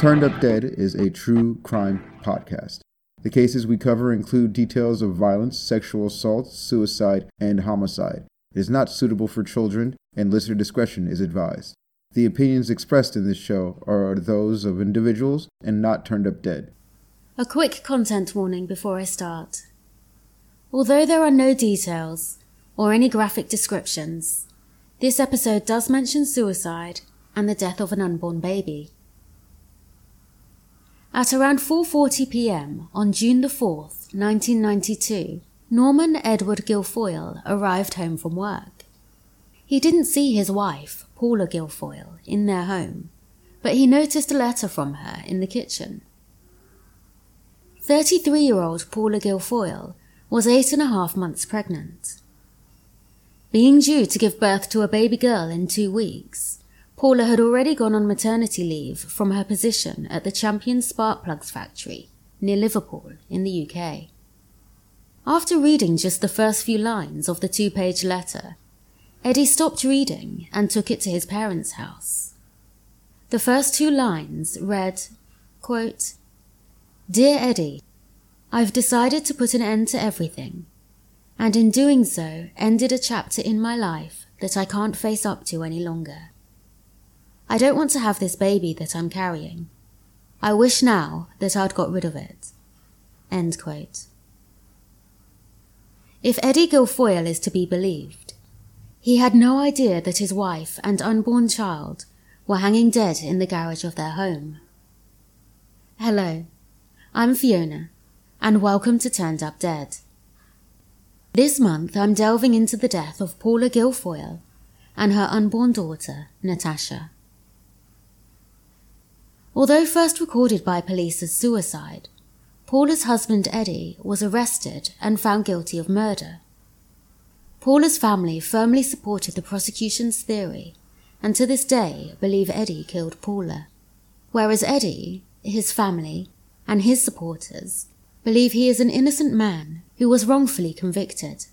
Turned Up Dead is a true crime podcast. The cases we cover include details of violence, sexual assault, suicide, and homicide. It is not suitable for children, and listener discretion is advised. The opinions expressed in this show are those of individuals and not Turned Up Dead. A quick content warning before I start. Although there are no details or any graphic descriptions, this episode does mention suicide and the death of an unborn baby. At around 4:40 p.m. on June the 4th, 1992, Norman Edward Gilfoyle arrived home from work. He didn't see his wife, Paula Gilfoyle, in their home, but he noticed a letter from her in the kitchen. 33 year old Paula Gilfoyle was eight and a half months pregnant. Being due to give birth to a baby girl in two weeks, Paula had already gone on maternity leave from her position at the Champion Spark Plugs factory near Liverpool in the UK. After reading just the first few lines of the two page letter, Eddie stopped reading and took it to his parents' house. The first two lines read, quote, Dear Eddie, I've decided to put an end to everything, and in doing so, ended a chapter in my life that I can't face up to any longer. I don't want to have this baby that I'm carrying. I wish now that I'd got rid of it. If Eddie Gilfoyle is to be believed, he had no idea that his wife and unborn child were hanging dead in the garage of their home. Hello, I'm Fiona and welcome to Turned Up Dead. This month I'm delving into the death of Paula Gilfoyle and her unborn daughter, Natasha. Although first recorded by police as suicide, Paula's husband Eddie was arrested and found guilty of murder. Paula's family firmly supported the prosecution's theory and to this day believe Eddie killed Paula, whereas Eddie, his family, and his supporters believe he is an innocent man who was wrongfully convicted.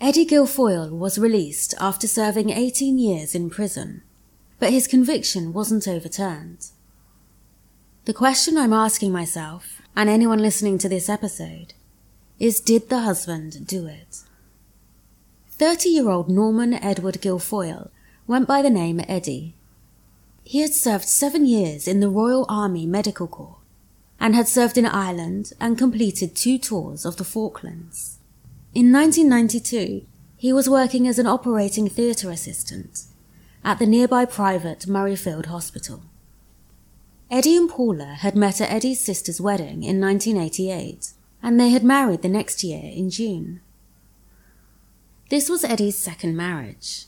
Eddie Gilfoyle was released after serving 18 years in prison, but his conviction wasn't overturned. The question I'm asking myself, and anyone listening to this episode, is did the husband do it? 30 year old Norman Edward Gilfoyle went by the name Eddie. He had served seven years in the Royal Army Medical Corps and had served in Ireland and completed two tours of the Falklands. In 1992, he was working as an operating theatre assistant at the nearby private Murrayfield Hospital. Eddie and Paula had met at Eddie's sister's wedding in 1988, and they had married the next year in June. This was Eddie's second marriage,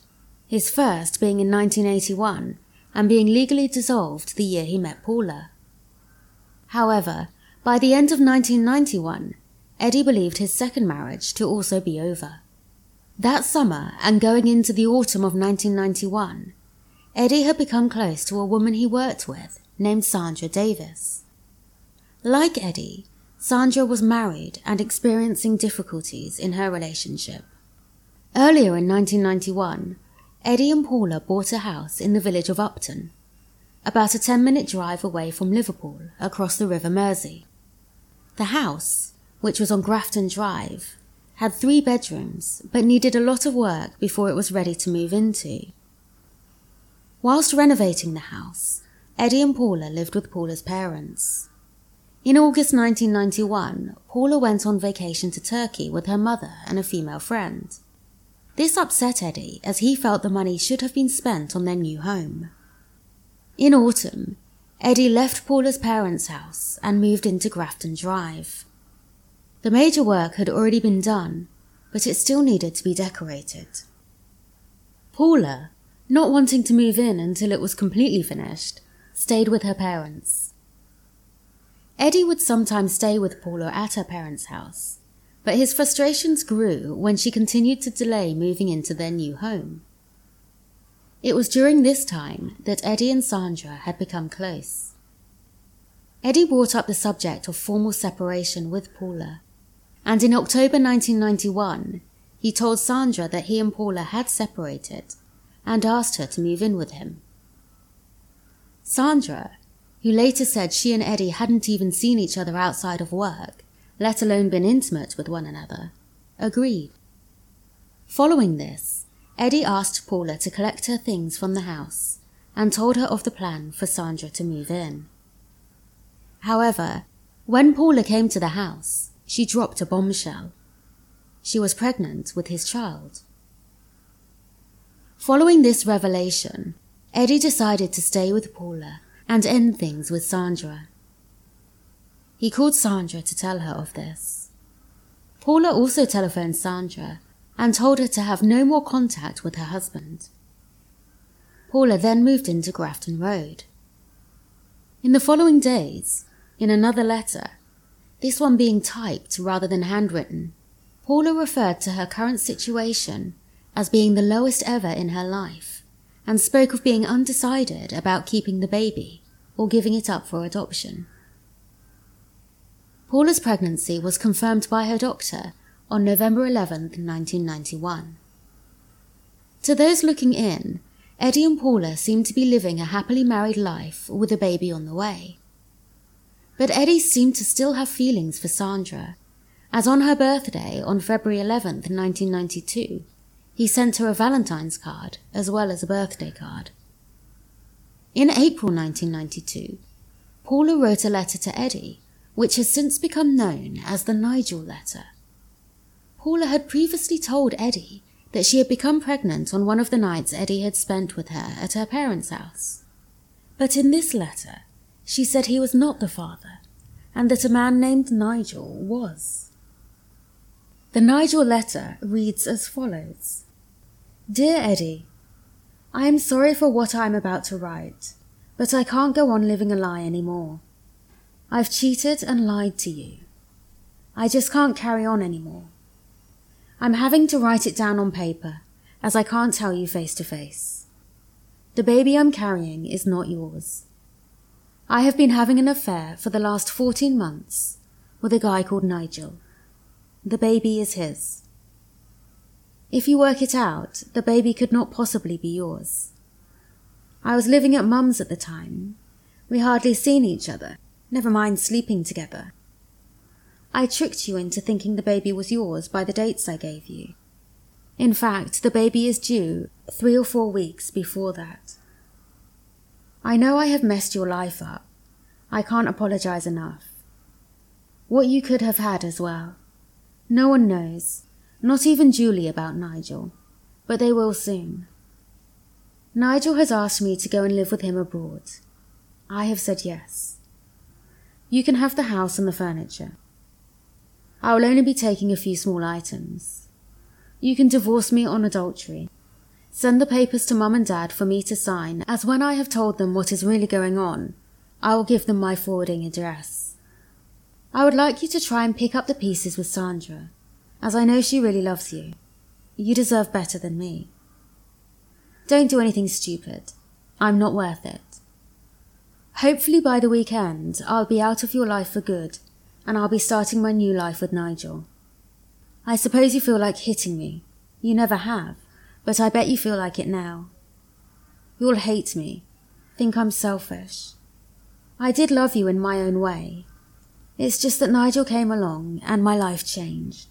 his first being in 1981 and being legally dissolved the year he met Paula. However, by the end of 1991, Eddie believed his second marriage to also be over. That summer and going into the autumn of 1991, Eddie had become close to a woman he worked with named Sandra Davis. Like Eddie, Sandra was married and experiencing difficulties in her relationship. Earlier in 1991, Eddie and Paula bought a house in the village of Upton, about a 10 minute drive away from Liverpool across the River Mersey. The house, which was on Grafton Drive, had three bedrooms but needed a lot of work before it was ready to move into. Whilst renovating the house, Eddie and Paula lived with Paula's parents. In August 1991, Paula went on vacation to Turkey with her mother and a female friend. This upset Eddie as he felt the money should have been spent on their new home. In autumn, Eddie left Paula's parents' house and moved into Grafton Drive. The major work had already been done, but it still needed to be decorated. Paula, not wanting to move in until it was completely finished, stayed with her parents. Eddie would sometimes stay with Paula at her parents' house, but his frustrations grew when she continued to delay moving into their new home. It was during this time that Eddie and Sandra had become close. Eddie brought up the subject of formal separation with Paula, and in October 1991, he told Sandra that he and Paula had separated and asked her to move in with him. Sandra, who later said she and Eddie hadn't even seen each other outside of work, let alone been intimate with one another, agreed. Following this, Eddie asked Paula to collect her things from the house and told her of the plan for Sandra to move in. However, when Paula came to the house, she dropped a bombshell. She was pregnant with his child. Following this revelation, Eddie decided to stay with Paula and end things with Sandra. He called Sandra to tell her of this. Paula also telephoned Sandra and told her to have no more contact with her husband. Paula then moved into Grafton Road. In the following days, in another letter, this one being typed rather than handwritten, Paula referred to her current situation as being the lowest ever in her life and spoke of being undecided about keeping the baby or giving it up for adoption. Paula's pregnancy was confirmed by her doctor on November 11, 1991. To those looking in, Eddie and Paula seemed to be living a happily married life with a baby on the way. But Eddie seemed to still have feelings for Sandra, as on her birthday on February 11, 1992, he sent her a Valentine's card as well as a birthday card. In April 1992, Paula wrote a letter to Eddie, which has since become known as the Nigel letter. Paula had previously told Eddie that she had become pregnant on one of the nights Eddie had spent with her at her parents' house. But in this letter, she said he was not the father, and that a man named Nigel was. The Nigel letter reads as follows Dear Eddie, I am sorry for what I am about to write, but I can't go on living a lie any more. I've cheated and lied to you. I just can't carry on any more. I'm having to write it down on paper, as I can't tell you face to face. The baby I'm carrying is not yours. I have been having an affair for the last 14 months with a guy called Nigel. The baby is his. If you work it out, the baby could not possibly be yours. I was living at Mum's at the time. We hardly seen each other, never mind sleeping together. I tricked you into thinking the baby was yours by the dates I gave you. In fact, the baby is due three or four weeks before that. I know I have messed your life up. I can't apologize enough. What you could have had as well. No one knows, not even Julie about Nigel, but they will soon. Nigel has asked me to go and live with him abroad. I have said yes. You can have the house and the furniture. I will only be taking a few small items. You can divorce me on adultery. Send the papers to Mum and Dad for me to sign, as when I have told them what is really going on, I will give them my forwarding address. I would like you to try and pick up the pieces with Sandra, as I know she really loves you. You deserve better than me. Don't do anything stupid. I'm not worth it. Hopefully by the weekend, I'll be out of your life for good and I'll be starting my new life with Nigel. I suppose you feel like hitting me. You never have, but I bet you feel like it now. You'll hate me, think I'm selfish. I did love you in my own way. It's just that Nigel came along and my life changed.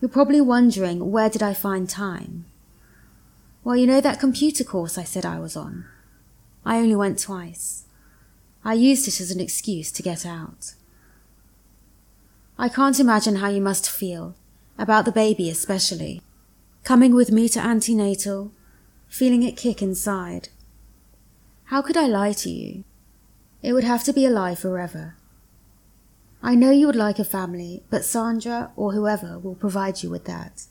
You're probably wondering where did I find time? Well, you know that computer course I said I was on? I only went twice. I used it as an excuse to get out. I can't imagine how you must feel, about the baby especially, coming with me to antenatal, feeling it kick inside. How could I lie to you? It would have to be a lie forever. I know you would like a family, but Sandra or whoever will provide you with that.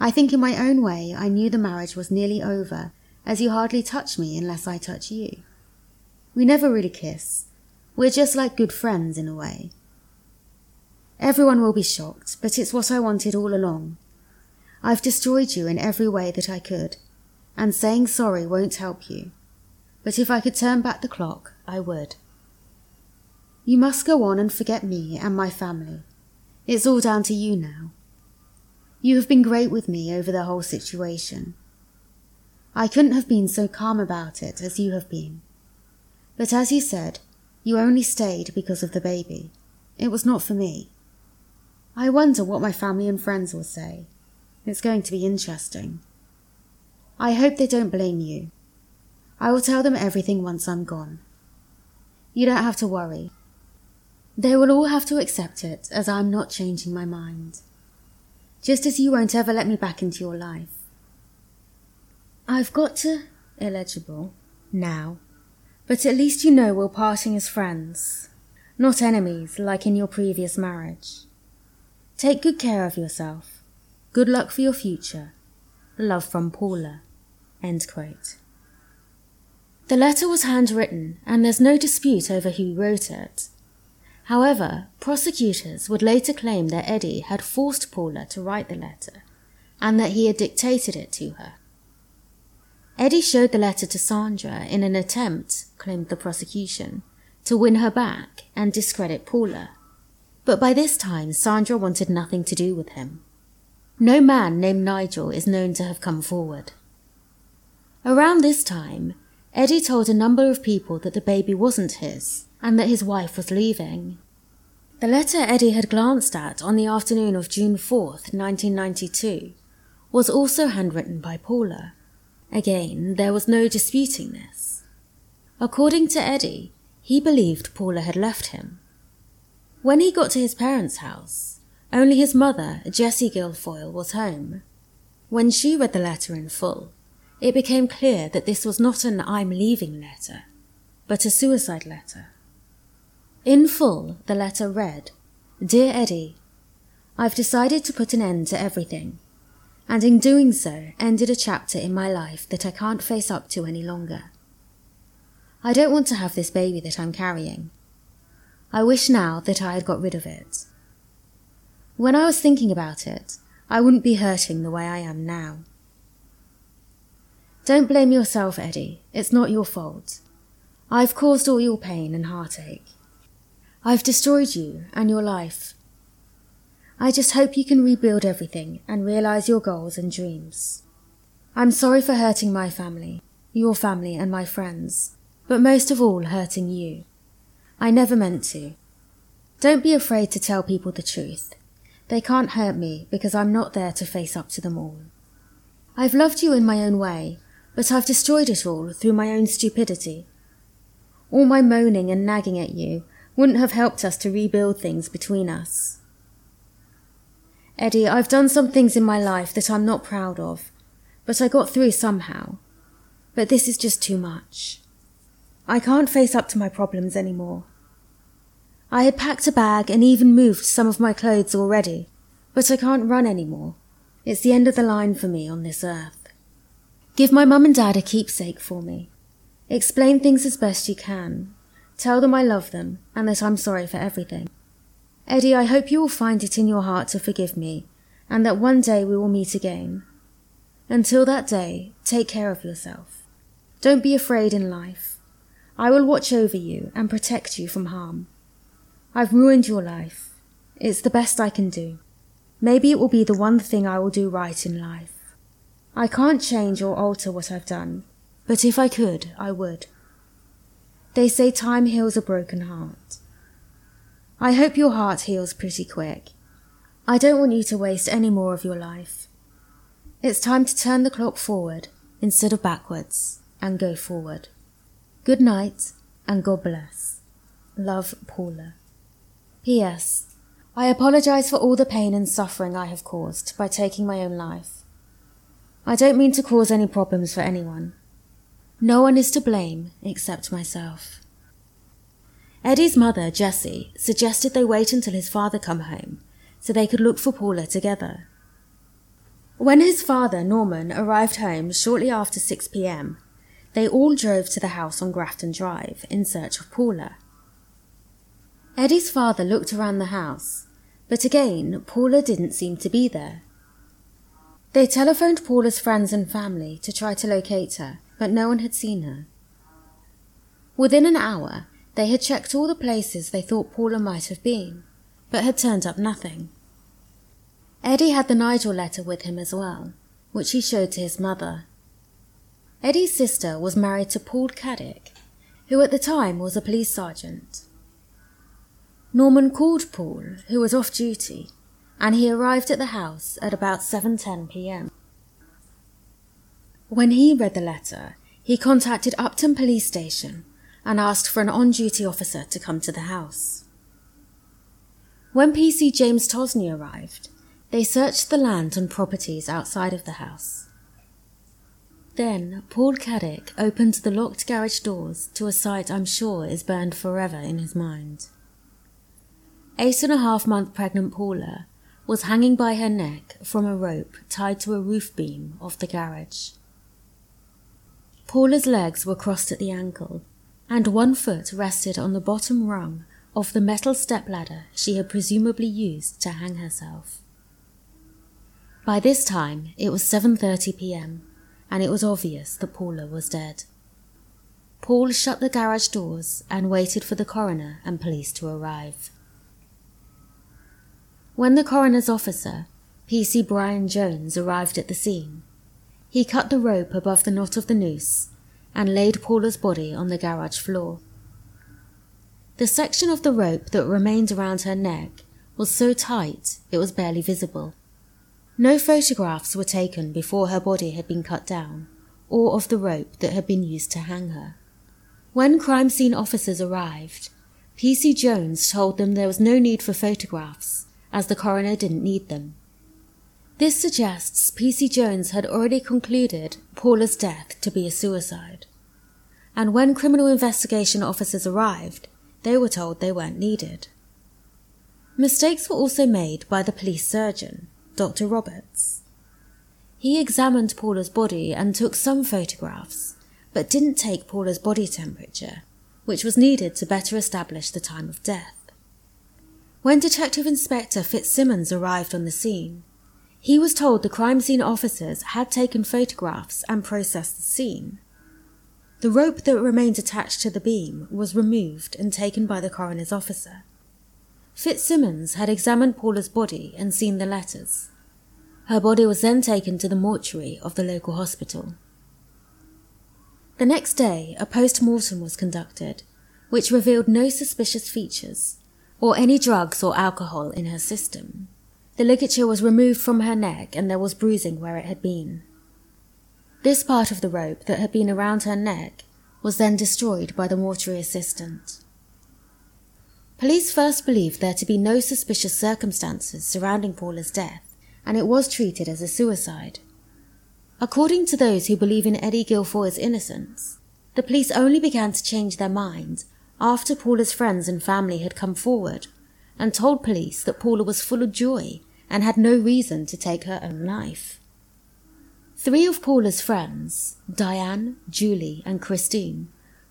I think in my own way I knew the marriage was nearly over, as you hardly touch me unless I touch you. We never really kiss. We're just like good friends in a way. Everyone will be shocked, but it's what I wanted all along. I've destroyed you in every way that I could, and saying sorry won't help you. But if I could turn back the clock, I would. You must go on and forget me and my family. It's all down to you now. You have been great with me over the whole situation. I couldn't have been so calm about it as you have been. But as you said, you only stayed because of the baby. It was not for me. I wonder what my family and friends will say. It's going to be interesting. I hope they don't blame you. I will tell them everything once I'm gone. You don't have to worry. They will all have to accept it as I'm not changing my mind. Just as you won't ever let me back into your life. I've got to illegible now, but at least you know we're parting as friends, not enemies like in your previous marriage. Take good care of yourself. Good luck for your future. Love from Paula. End quote. The letter was handwritten, and there's no dispute over who wrote it. However, prosecutors would later claim that Eddie had forced Paula to write the letter, and that he had dictated it to her. Eddie showed the letter to Sandra in an attempt, claimed the prosecution, to win her back and discredit Paula. But by this time, Sandra wanted nothing to do with him. No man named Nigel is known to have come forward. Around this time, Eddie told a number of people that the baby wasn't his and that his wife was leaving. The letter Eddie had glanced at on the afternoon of June 4th, 1992, was also handwritten by Paula. Again, there was no disputing this. According to Eddie, he believed Paula had left him. When he got to his parents' house, only his mother, Jessie Gilfoyle, was home. When she read the letter in full, it became clear that this was not an I'm leaving letter, but a suicide letter. In full, the letter read Dear Eddie, I've decided to put an end to everything, and in doing so, ended a chapter in my life that I can't face up to any longer. I don't want to have this baby that I'm carrying. I wish now that I had got rid of it. When I was thinking about it, I wouldn't be hurting the way I am now. Don't blame yourself, Eddie. It's not your fault. I've caused all your pain and heartache. I've destroyed you and your life. I just hope you can rebuild everything and realize your goals and dreams. I'm sorry for hurting my family, your family, and my friends, but most of all, hurting you. I never meant to. Don't be afraid to tell people the truth. They can't hurt me because I'm not there to face up to them all. I've loved you in my own way, but I've destroyed it all through my own stupidity. All my moaning and nagging at you wouldn't have helped us to rebuild things between us. Eddie, I've done some things in my life that I'm not proud of, but I got through somehow. But this is just too much. I can't face up to my problems anymore. I had packed a bag and even moved some of my clothes already, but I can't run anymore. It's the end of the line for me on this earth. Give my mum and dad a keepsake for me. Explain things as best you can. Tell them I love them and that I'm sorry for everything. Eddie, I hope you will find it in your heart to forgive me and that one day we will meet again. Until that day, take care of yourself. Don't be afraid in life. I will watch over you and protect you from harm. I've ruined your life. It's the best I can do. Maybe it will be the one thing I will do right in life. I can't change or alter what I've done, but if I could, I would. They say time heals a broken heart. I hope your heart heals pretty quick. I don't want you to waste any more of your life. It's time to turn the clock forward instead of backwards and go forward. Good night and God bless. Love, Paula. P.S. I apologize for all the pain and suffering I have caused by taking my own life. I don't mean to cause any problems for anyone. No one is to blame except myself. Eddie's mother, Jessie, suggested they wait until his father come home so they could look for Paula together. When his father, Norman, arrived home shortly after 6 p.m., they all drove to the house on Grafton Drive in search of Paula. Eddie's father looked around the house, but again, Paula didn't seem to be there. They telephoned Paula's friends and family to try to locate her, but no one had seen her. Within an hour, they had checked all the places they thought Paula might have been, but had turned up nothing. Eddie had the Nigel letter with him as well, which he showed to his mother. Eddie's sister was married to Paul Caddick, who at the time was a police sergeant. Norman called Paul, who was off duty, and he arrived at the house at about 7:10 p.m. When he read the letter, he contacted Upton Police Station and asked for an on-duty officer to come to the house. When PC James Tosney arrived, they searched the land and properties outside of the house. Then Paul Caddick opened the locked garage doors to a sight I'm sure is burned forever in his mind. Eight and a half month pregnant Paula was hanging by her neck from a rope tied to a roof beam of the garage. Paula's legs were crossed at the ankle, and one foot rested on the bottom rung of the metal stepladder she had presumably used to hang herself. By this time it was 7:30 p.m. and it was obvious that Paula was dead. Paul shut the garage doors and waited for the coroner and police to arrive. When the coroner's officer, PC Brian Jones, arrived at the scene, he cut the rope above the knot of the noose and laid Paula's body on the garage floor. The section of the rope that remained around her neck was so tight it was barely visible. No photographs were taken before her body had been cut down, or of the rope that had been used to hang her. When crime scene officers arrived, PC Jones told them there was no need for photographs as the coroner didn't need them. This suggests P.C. Jones had already concluded Paula's death to be a suicide. And when criminal investigation officers arrived, they were told they weren't needed. Mistakes were also made by the police surgeon, Dr. Roberts. He examined Paula's body and took some photographs, but didn't take Paula's body temperature, which was needed to better establish the time of death. When Detective Inspector Fitzsimmons arrived on the scene, he was told the crime scene officers had taken photographs and processed the scene. The rope that remained attached to the beam was removed and taken by the coroner's officer. Fitzsimmons had examined Paula's body and seen the letters. Her body was then taken to the mortuary of the local hospital. The next day, a post mortem was conducted, which revealed no suspicious features or any drugs or alcohol in her system. The ligature was removed from her neck and there was bruising where it had been. This part of the rope that had been around her neck was then destroyed by the mortuary assistant. Police first believed there to be no suspicious circumstances surrounding Paula's death, and it was treated as a suicide. According to those who believe in Eddie Gilfoyle's innocence, the police only began to change their minds after Paula's friends and family had come forward and told police that Paula was full of joy and had no reason to take her own life. Three of Paula's friends, Diane, Julie, and Christine,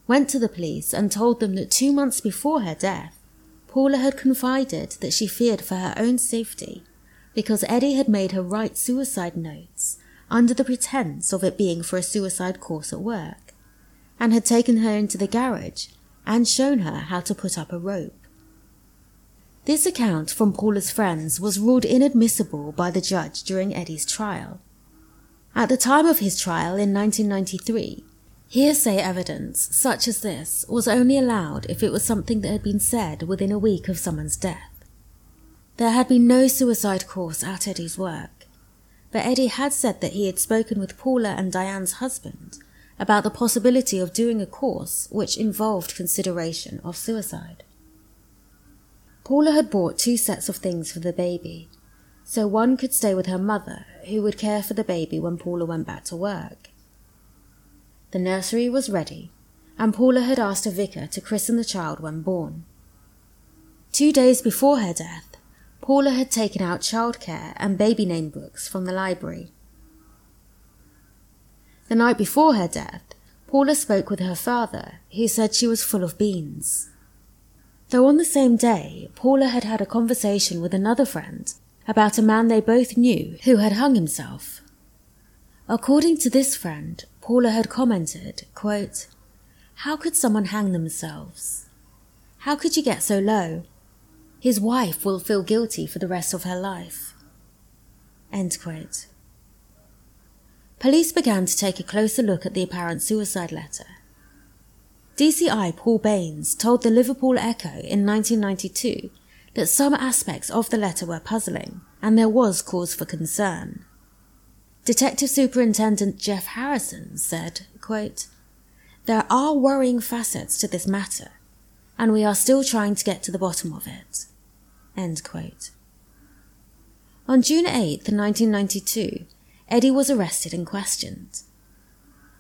went to the police and told them that two months before her death, Paula had confided that she feared for her own safety because Eddie had made her write suicide notes under the pretense of it being for a suicide course at work, and had taken her into the garage and shown her how to put up a rope. This account from Paula's friends was ruled inadmissible by the judge during Eddie's trial. At the time of his trial in 1993, hearsay evidence such as this was only allowed if it was something that had been said within a week of someone's death. There had been no suicide course at Eddie's work, but Eddie had said that he had spoken with Paula and Diane's husband about the possibility of doing a course which involved consideration of suicide. Paula had bought two sets of things for the baby, so one could stay with her mother, who would care for the baby when Paula went back to work. The nursery was ready, and Paula had asked a vicar to christen the child when born. Two days before her death, Paula had taken out childcare and baby name books from the library the night before her death, Paula spoke with her father, who said she was full of beans. Though on the same day, Paula had had a conversation with another friend about a man they both knew who had hung himself. According to this friend, Paula had commented, quote, How could someone hang themselves? How could you get so low? His wife will feel guilty for the rest of her life. End quote. Police began to take a closer look at the apparent suicide letter. DCI Paul Baines told the Liverpool Echo in 1992 that some aspects of the letter were puzzling and there was cause for concern. Detective Superintendent Jeff Harrison said, quote, There are worrying facets to this matter, and we are still trying to get to the bottom of it. End quote. On June 8, 1992, Eddie was arrested and questioned.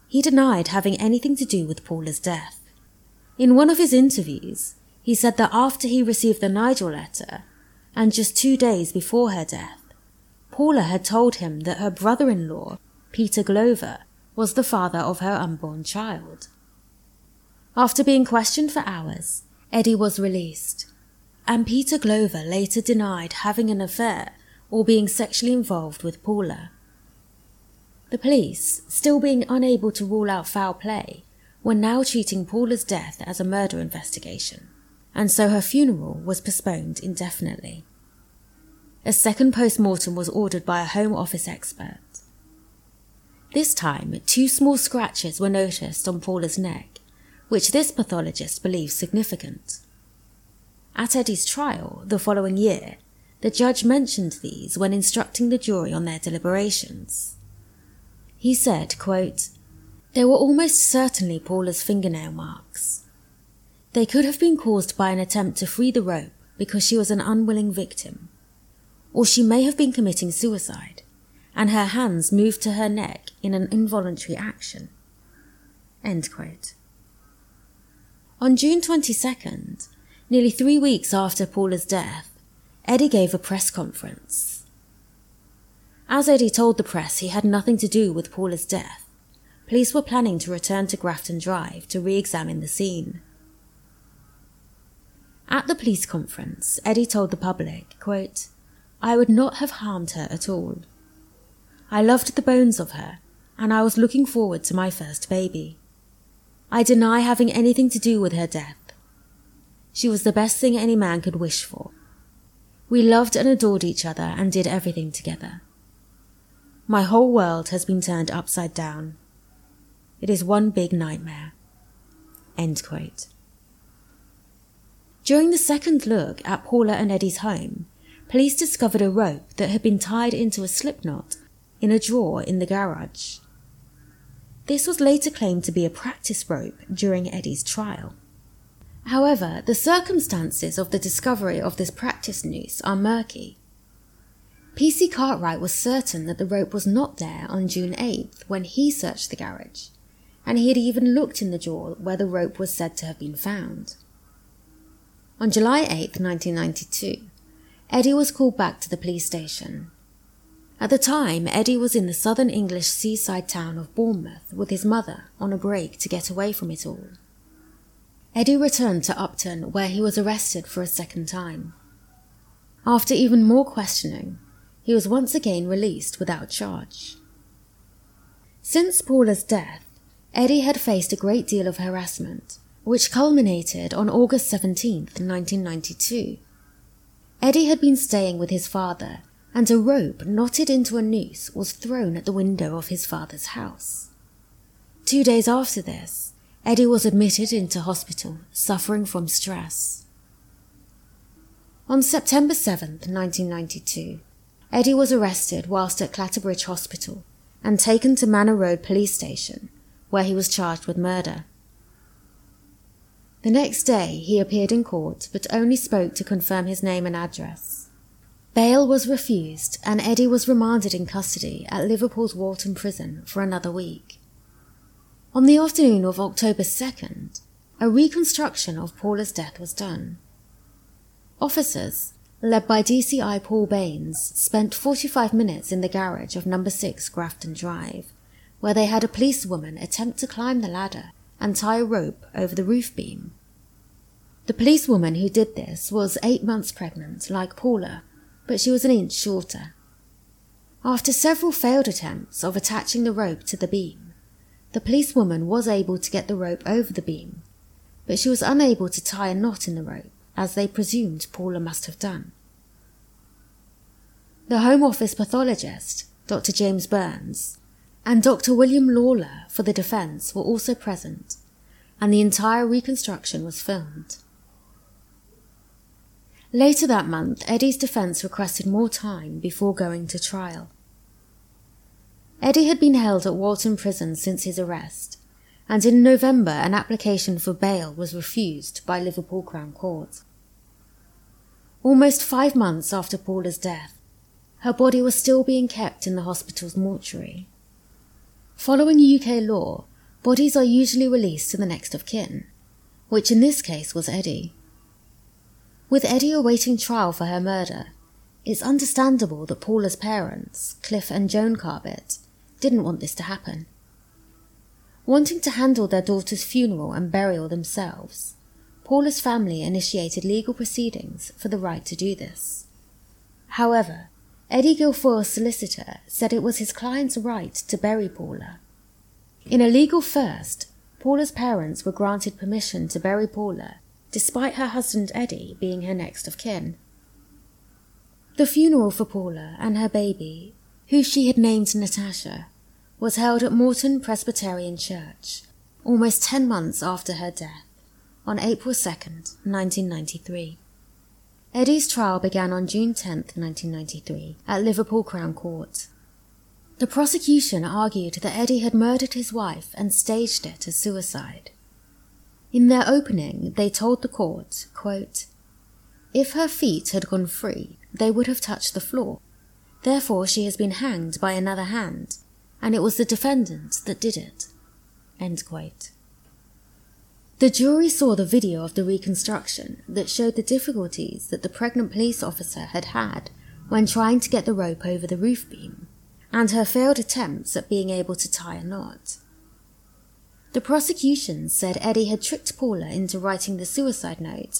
He denied having anything to do with Paula's death. In one of his interviews, he said that after he received the Nigel letter, and just two days before her death, Paula had told him that her brother in law, Peter Glover, was the father of her unborn child. After being questioned for hours, Eddie was released, and Peter Glover later denied having an affair or being sexually involved with Paula. The police, still being unable to rule out foul play, were now treating Paula's death as a murder investigation, and so her funeral was postponed indefinitely. A second post mortem was ordered by a Home Office expert. This time, two small scratches were noticed on Paula's neck, which this pathologist believes significant. At Eddie's trial the following year, the judge mentioned these when instructing the jury on their deliberations. He said, quote, There were almost certainly Paula's fingernail marks. They could have been caused by an attempt to free the rope because she was an unwilling victim, or she may have been committing suicide, and her hands moved to her neck in an involuntary action. On June 22nd, nearly three weeks after Paula's death, Eddie gave a press conference. As Eddie told the press he had nothing to do with Paula's death, police were planning to return to Grafton Drive to re examine the scene. At the police conference, Eddie told the public, quote, I would not have harmed her at all. I loved the bones of her, and I was looking forward to my first baby. I deny having anything to do with her death. She was the best thing any man could wish for. We loved and adored each other and did everything together. My whole world has been turned upside down. It is one big nightmare. End quote. During the second look at Paula and Eddie's home, police discovered a rope that had been tied into a slipknot in a drawer in the garage. This was later claimed to be a practice rope during Eddie's trial. However, the circumstances of the discovery of this practice noose are murky, PC Cartwright was certain that the rope was not there on June 8th when he searched the garage, and he had even looked in the drawer where the rope was said to have been found. On July 8, 1992, Eddie was called back to the police station. At the time, Eddie was in the southern English seaside town of Bournemouth with his mother on a break to get away from it all. Eddie returned to Upton where he was arrested for a second time. After even more questioning, he was once again released without charge. Since Paula's death, Eddie had faced a great deal of harassment, which culminated on August 17, 1992. Eddie had been staying with his father, and a rope knotted into a noose was thrown at the window of his father's house. Two days after this, Eddie was admitted into hospital, suffering from stress. On September 7, 1992, Eddie was arrested whilst at Clatterbridge Hospital and taken to Manor Road Police Station, where he was charged with murder. The next day, he appeared in court but only spoke to confirm his name and address. Bail was refused, and Eddie was remanded in custody at Liverpool's Walton Prison for another week. On the afternoon of October 2nd, a reconstruction of Paula's death was done. Officers, led by DCI Paul Baines, spent 45 minutes in the garage of number 6 Grafton Drive, where they had a policewoman attempt to climb the ladder and tie a rope over the roof beam. The policewoman who did this was eight months pregnant, like Paula, but she was an inch shorter. After several failed attempts of attaching the rope to the beam, the policewoman was able to get the rope over the beam, but she was unable to tie a knot in the rope as they presumed Paula must have done. The Home Office pathologist, Dr. James Burns, and Dr. William Lawler for the defence were also present, and the entire reconstruction was filmed. Later that month, Eddie's defense requested more time before going to trial. Eddie had been held at Walton Prison since his arrest, and in November an application for bail was refused by Liverpool Crown Court. Almost five months after Paula's death, her body was still being kept in the hospital's mortuary. Following UK law, bodies are usually released to the next of kin, which in this case was Eddie. With Eddie awaiting trial for her murder, it's understandable that Paula's parents, Cliff and Joan Carbett, didn't want this to happen. Wanting to handle their daughter's funeral and burial themselves, Paula's family initiated legal proceedings for the right to do this. However, Eddie Gilfoyle's solicitor said it was his client's right to bury Paula. In a legal first, Paula's parents were granted permission to bury Paula, despite her husband Eddie being her next of kin. The funeral for Paula and her baby, who she had named Natasha, was held at Moreton Presbyterian Church, almost ten months after her death, on April 2nd, 1993. Eddie's trial began on June 10, 1993, at Liverpool Crown Court. The prosecution argued that Eddie had murdered his wife and staged it as suicide. In their opening, they told the court, quote, If her feet had gone free, they would have touched the floor. Therefore, she has been hanged by another hand, and it was the defendant that did it. End quote. The jury saw the video of the reconstruction that showed the difficulties that the pregnant police officer had had when trying to get the rope over the roof beam, and her failed attempts at being able to tie a knot. The prosecution said Eddie had tricked Paula into writing the suicide note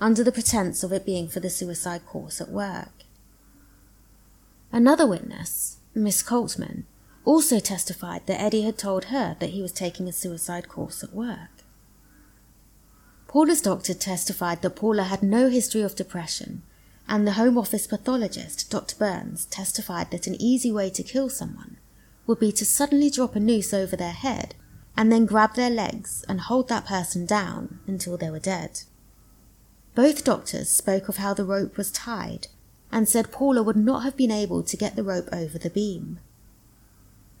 under the pretense of it being for the suicide course at work. Another witness, Miss Coltman, also testified that Eddie had told her that he was taking a suicide course at work. Paula's doctor testified that Paula had no history of depression, and the Home Office pathologist, Dr. Burns, testified that an easy way to kill someone would be to suddenly drop a noose over their head and then grab their legs and hold that person down until they were dead. Both doctors spoke of how the rope was tied and said Paula would not have been able to get the rope over the beam.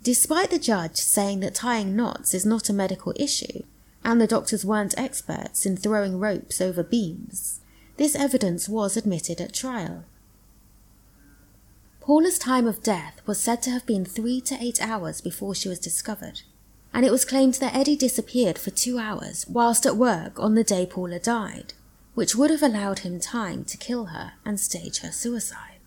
Despite the judge saying that tying knots is not a medical issue, and the doctors weren't experts in throwing ropes over beams, this evidence was admitted at trial. Paula's time of death was said to have been three to eight hours before she was discovered, and it was claimed that Eddie disappeared for two hours whilst at work on the day Paula died, which would have allowed him time to kill her and stage her suicide.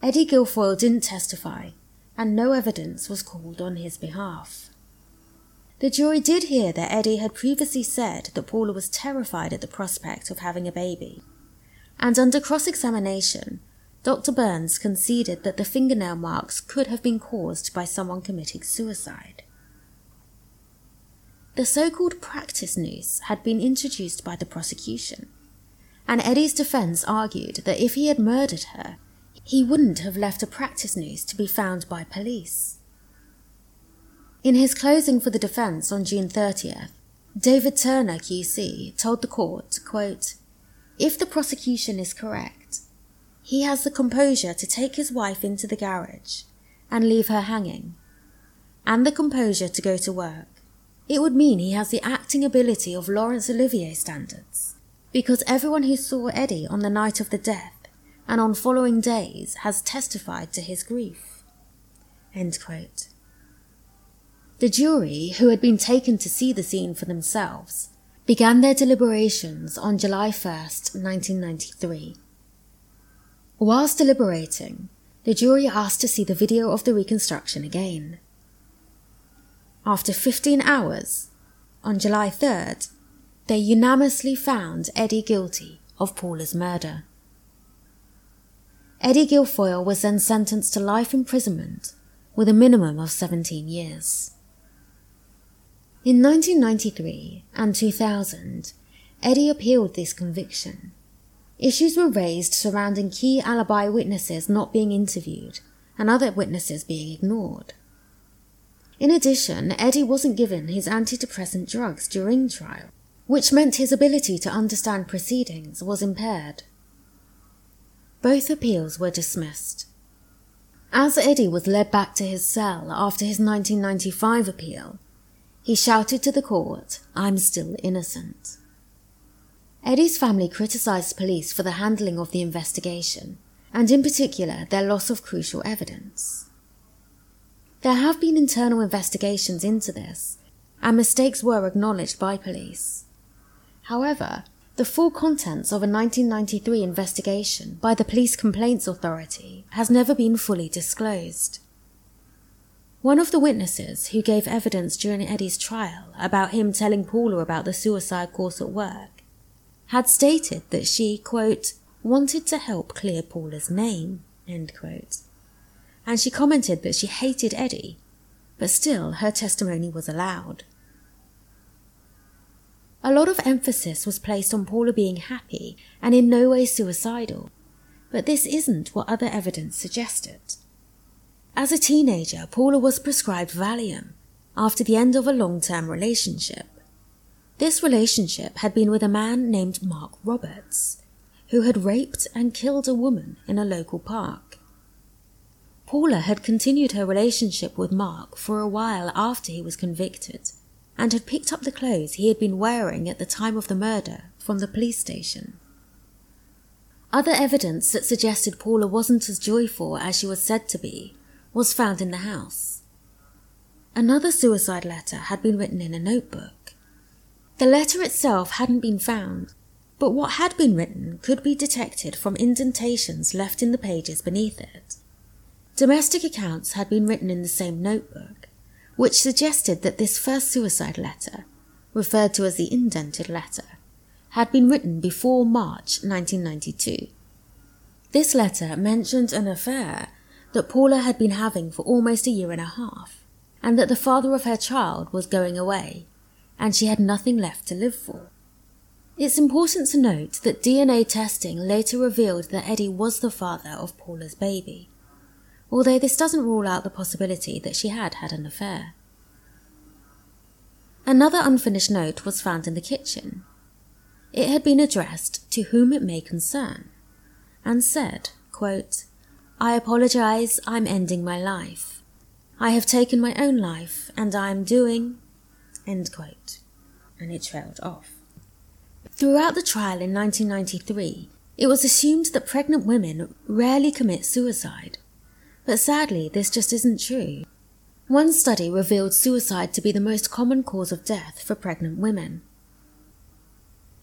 Eddie Gilfoyle didn't testify, and no evidence was called on his behalf. The jury did hear that Eddie had previously said that Paula was terrified at the prospect of having a baby, and under cross examination, Dr. Burns conceded that the fingernail marks could have been caused by someone committing suicide. The so called practice noose had been introduced by the prosecution, and Eddie's defense argued that if he had murdered her, he wouldn't have left a practice noose to be found by police. In his closing for the defense on June 30th, David Turner QC told the court, quote, If the prosecution is correct, he has the composure to take his wife into the garage and leave her hanging, and the composure to go to work. It would mean he has the acting ability of Laurence Olivier standards, because everyone who saw Eddie on the night of the death and on following days has testified to his grief. End quote. The jury, who had been taken to see the scene for themselves, began their deliberations on July 1st, 1993. Whilst deliberating, the jury asked to see the video of the reconstruction again. After 15 hours, on July 3rd, they unanimously found Eddie guilty of Paula's murder. Eddie Gilfoyle was then sentenced to life imprisonment with a minimum of 17 years. In 1993 and 2000, Eddie appealed this conviction. Issues were raised surrounding key alibi witnesses not being interviewed and other witnesses being ignored. In addition, Eddie wasn't given his antidepressant drugs during trial, which meant his ability to understand proceedings was impaired. Both appeals were dismissed. As Eddie was led back to his cell after his 1995 appeal, he shouted to the court, I'm still innocent. Eddie's family criticised police for the handling of the investigation, and in particular their loss of crucial evidence. There have been internal investigations into this, and mistakes were acknowledged by police. However, the full contents of a 1993 investigation by the Police Complaints Authority has never been fully disclosed. One of the witnesses who gave evidence during Eddie's trial about him telling Paula about the suicide course at work had stated that she, quote, wanted to help clear Paula's name, end quote. And she commented that she hated Eddie, but still her testimony was allowed. A lot of emphasis was placed on Paula being happy and in no way suicidal, but this isn't what other evidence suggested. As a teenager, Paula was prescribed Valium after the end of a long term relationship. This relationship had been with a man named Mark Roberts, who had raped and killed a woman in a local park. Paula had continued her relationship with Mark for a while after he was convicted and had picked up the clothes he had been wearing at the time of the murder from the police station. Other evidence that suggested Paula wasn't as joyful as she was said to be was found in the house. Another suicide letter had been written in a notebook. The letter itself hadn't been found, but what had been written could be detected from indentations left in the pages beneath it. Domestic accounts had been written in the same notebook, which suggested that this first suicide letter, referred to as the indented letter, had been written before March 1992. This letter mentioned an affair that Paula had been having for almost a year and a half, and that the father of her child was going away and she had nothing left to live for. It's important to note that DNA testing later revealed that Eddie was the father of Paula's baby, although this doesn't rule out the possibility that she had had an affair. Another unfinished note was found in the kitchen. It had been addressed to whom it may concern, and said, quote, I apologize, I'm ending my life. I have taken my own life, and I am doing, End quote. And it trailed off. Throughout the trial in 1993, it was assumed that pregnant women rarely commit suicide. But sadly, this just isn't true. One study revealed suicide to be the most common cause of death for pregnant women.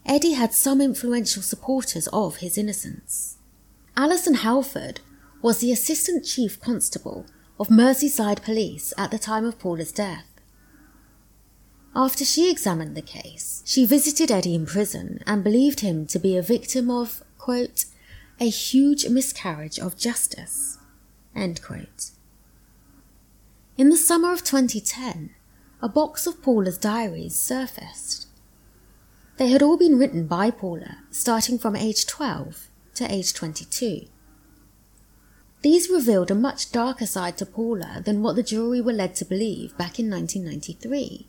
Eddie had some influential supporters of his innocence. Alison Halford was the Assistant Chief Constable of Merseyside Police at the time of Paula's death. After she examined the case, she visited Eddie in prison and believed him to be a victim of, quote, a huge miscarriage of justice, end quote. In the summer of 2010, a box of Paula's diaries surfaced. They had all been written by Paula, starting from age 12 to age 22. These revealed a much darker side to Paula than what the jury were led to believe back in 1993.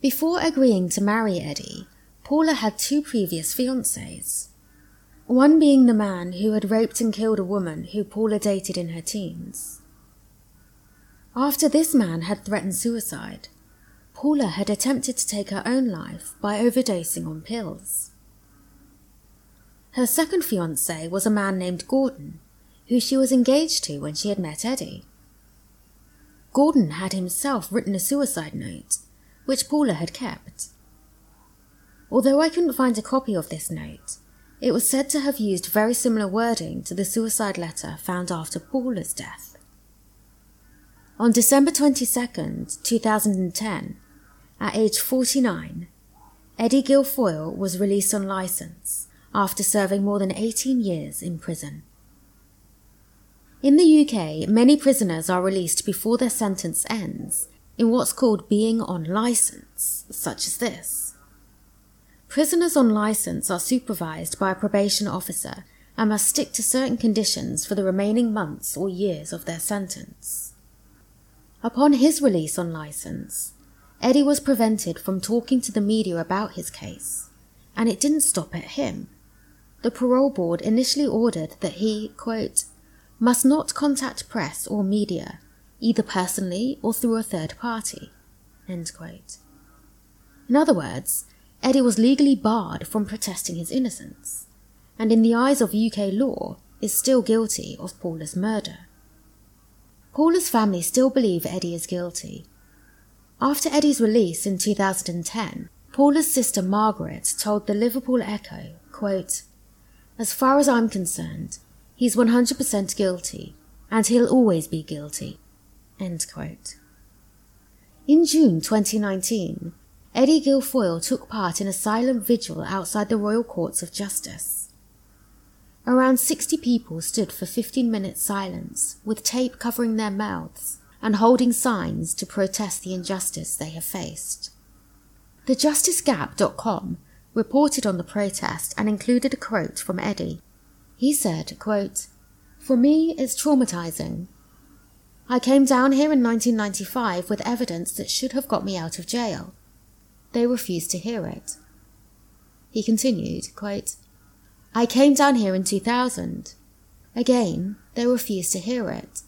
Before agreeing to marry Eddie, Paula had two previous fiancés. One being the man who had raped and killed a woman who Paula dated in her teens. After this man had threatened suicide, Paula had attempted to take her own life by overdosing on pills. Her second fiancé was a man named Gordon, who she was engaged to when she had met Eddie. Gordon had himself written a suicide note which Paula had kept. Although I couldn't find a copy of this note, it was said to have used very similar wording to the suicide letter found after Paula's death. On December 22, 2010, at age 49, Eddie Gilfoyle was released on license after serving more than 18 years in prison. In the UK, many prisoners are released before their sentence ends in what's called being on license, such as this. Prisoners on license are supervised by a probation officer and must stick to certain conditions for the remaining months or years of their sentence. Upon his release on license, Eddie was prevented from talking to the media about his case, and it didn't stop at him. The parole board initially ordered that he, quote, must not contact press or media, either personally or through a third party. In other words, Eddie was legally barred from protesting his innocence, and in the eyes of UK law, is still guilty of Paula's murder. Paula's family still believe Eddie is guilty. After Eddie's release in 2010, Paula's sister Margaret told the Liverpool Echo, quote, As far as I'm concerned, he's 100% guilty, and he'll always be guilty. In June 2019, Eddie Gilfoyle took part in a silent vigil outside the Royal Courts of Justice. Around 60 people stood for 15 minutes silence, with tape covering their mouths and holding signs to protest the injustice they have faced. The TheJusticeGap.com reported on the protest and included a quote from Eddie. He said, quote, For me, it's traumatizing. I came down here in 1995 with evidence that should have got me out of jail. They refused to hear it. He continued, quote, I came down here in 2000. Again, they refused to hear it.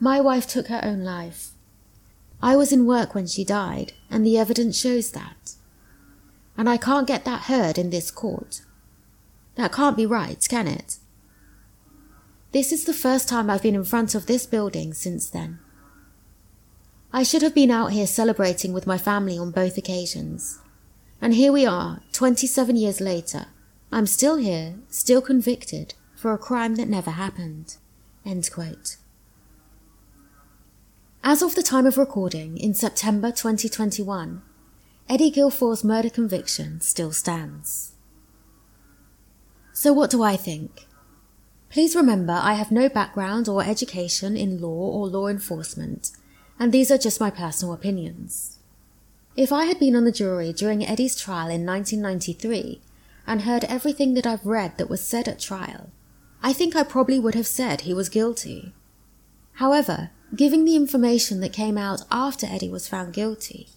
My wife took her own life. I was in work when she died, and the evidence shows that. And I can't get that heard in this court. That can't be right, can it? This is the first time I've been in front of this building since then. I should have been out here celebrating with my family on both occasions. And here we are, 27 years later. I'm still here, still convicted, for a crime that never happened. As of the time of recording, in September 2021, Eddie Gilfoyle's murder conviction still stands. So, what do I think? Please remember I have no background or education in law or law enforcement, and these are just my personal opinions. If I had been on the jury during Eddie's trial in 1993 and heard everything that I've read that was said at trial, I think I probably would have said he was guilty. However, giving the information that came out after Eddie was found guilty,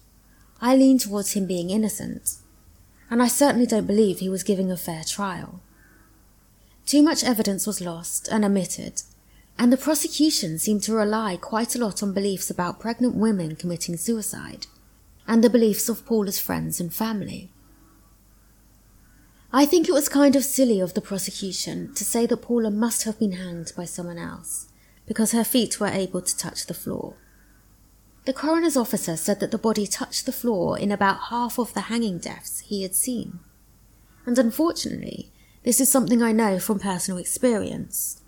I lean towards him being innocent, and I certainly don't believe he was giving a fair trial. Too much evidence was lost and omitted, and the prosecution seemed to rely quite a lot on beliefs about pregnant women committing suicide, and the beliefs of Paula's friends and family. I think it was kind of silly of the prosecution to say that Paula must have been hanged by someone else, because her feet were able to touch the floor. The coroner's officer said that the body touched the floor in about half of the hanging deaths he had seen. And unfortunately, this is something I know from personal experience.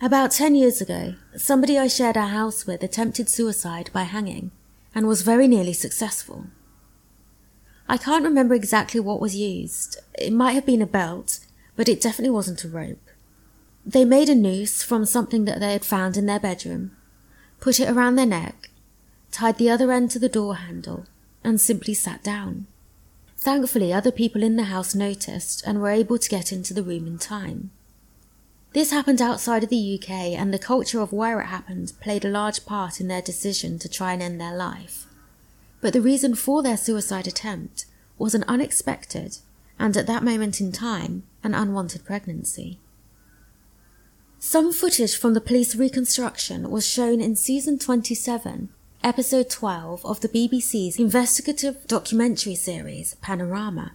About 10 years ago, somebody I shared a house with attempted suicide by hanging and was very nearly successful. I can't remember exactly what was used. It might have been a belt, but it definitely wasn't a rope. They made a noose from something that they had found in their bedroom, put it around their neck, tied the other end to the door handle, and simply sat down. Thankfully, other people in the house noticed and were able to get into the room in time. This happened outside of the UK, and the culture of where it happened played a large part in their decision to try and end their life. But the reason for their suicide attempt was an unexpected, and at that moment in time, an unwanted pregnancy. Some footage from the police reconstruction was shown in season 27 episode 12 of the BBC's investigative documentary series Panorama.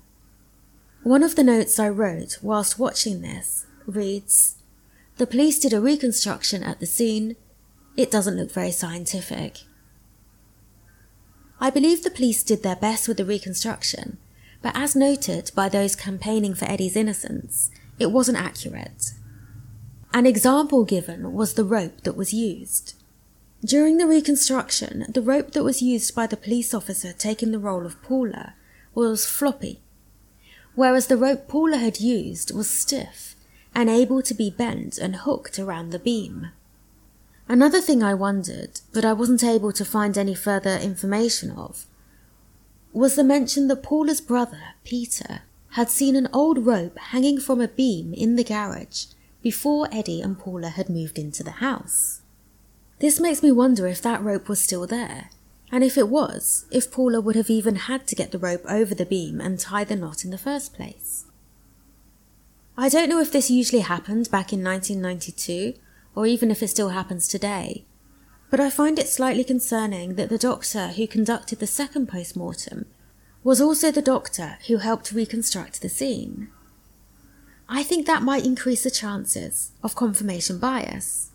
One of the notes I wrote whilst watching this reads The police did a reconstruction at the scene. It doesn't look very scientific. I believe the police did their best with the reconstruction, but as noted by those campaigning for Eddie's innocence, it wasn't accurate. An example given was the rope that was used. During the reconstruction, the rope that was used by the police officer taking the role of Paula was floppy, whereas the rope Paula had used was stiff and able to be bent and hooked around the beam. Another thing I wondered, but I wasn't able to find any further information of, was the mention that Paula's brother, Peter, had seen an old rope hanging from a beam in the garage before Eddie and Paula had moved into the house. This makes me wonder if that rope was still there, and if it was, if Paula would have even had to get the rope over the beam and tie the knot in the first place. I don't know if this usually happened back in 1992, or even if it still happens today, but I find it slightly concerning that the doctor who conducted the second post mortem was also the doctor who helped reconstruct the scene. I think that might increase the chances of confirmation bias.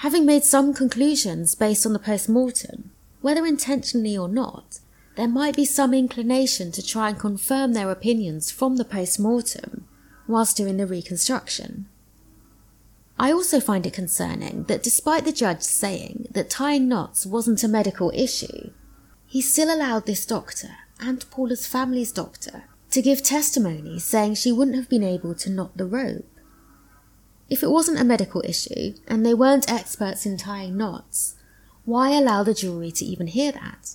Having made some conclusions based on the post mortem, whether intentionally or not, there might be some inclination to try and confirm their opinions from the post mortem whilst doing the reconstruction. I also find it concerning that despite the judge saying that tying knots wasn't a medical issue, he still allowed this doctor and Paula's family's doctor to give testimony saying she wouldn't have been able to knot the rope. If it wasn't a medical issue and they weren't experts in tying knots, why allow the jury to even hear that?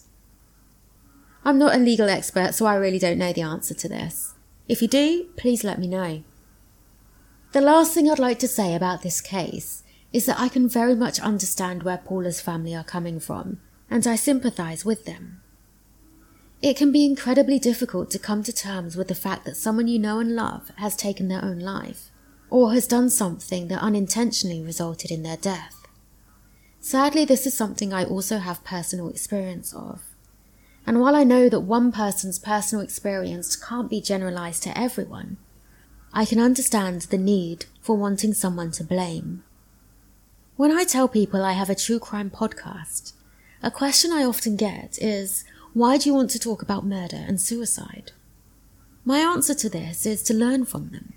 I'm not a legal expert, so I really don't know the answer to this. If you do, please let me know. The last thing I'd like to say about this case is that I can very much understand where Paula's family are coming from, and I sympathise with them. It can be incredibly difficult to come to terms with the fact that someone you know and love has taken their own life, or has done something that unintentionally resulted in their death. Sadly, this is something I also have personal experience of. And while I know that one person's personal experience can't be generalized to everyone, I can understand the need for wanting someone to blame. When I tell people I have a true crime podcast, a question I often get is, why do you want to talk about murder and suicide? My answer to this is to learn from them.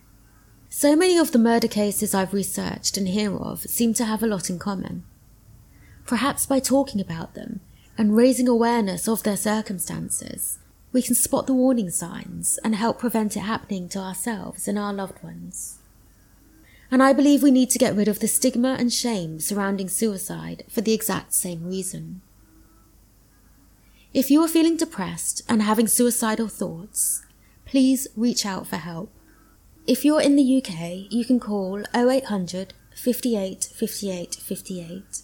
So many of the murder cases I've researched and hear of seem to have a lot in common. Perhaps by talking about them and raising awareness of their circumstances, we can spot the warning signs and help prevent it happening to ourselves and our loved ones. And I believe we need to get rid of the stigma and shame surrounding suicide for the exact same reason. If you are feeling depressed and having suicidal thoughts, please reach out for help. If you're in the UK, you can call 0800 58 58 58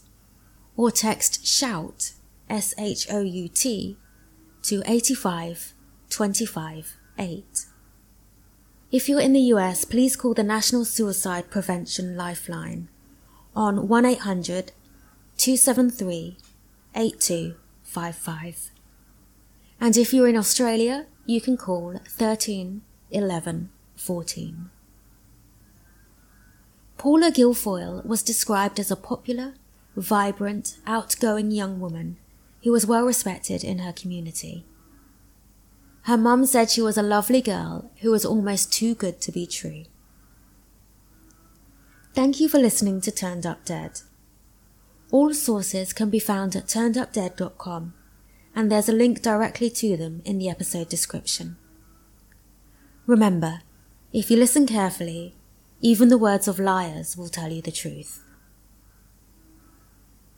or text SHOUT, S H O U T, to 85 25 8. If you're in the US, please call the National Suicide Prevention Lifeline on 1 800 273 8255. And if you're in Australia, you can call 13 11 14. Paula Gilfoyle was described as a popular, vibrant, outgoing young woman who was well respected in her community. Her mum said she was a lovely girl who was almost too good to be true. Thank you for listening to Turned Up Dead. All sources can be found at turnedupdead.com, and there's a link directly to them in the episode description. Remember, if you listen carefully, even the words of liars will tell you the truth.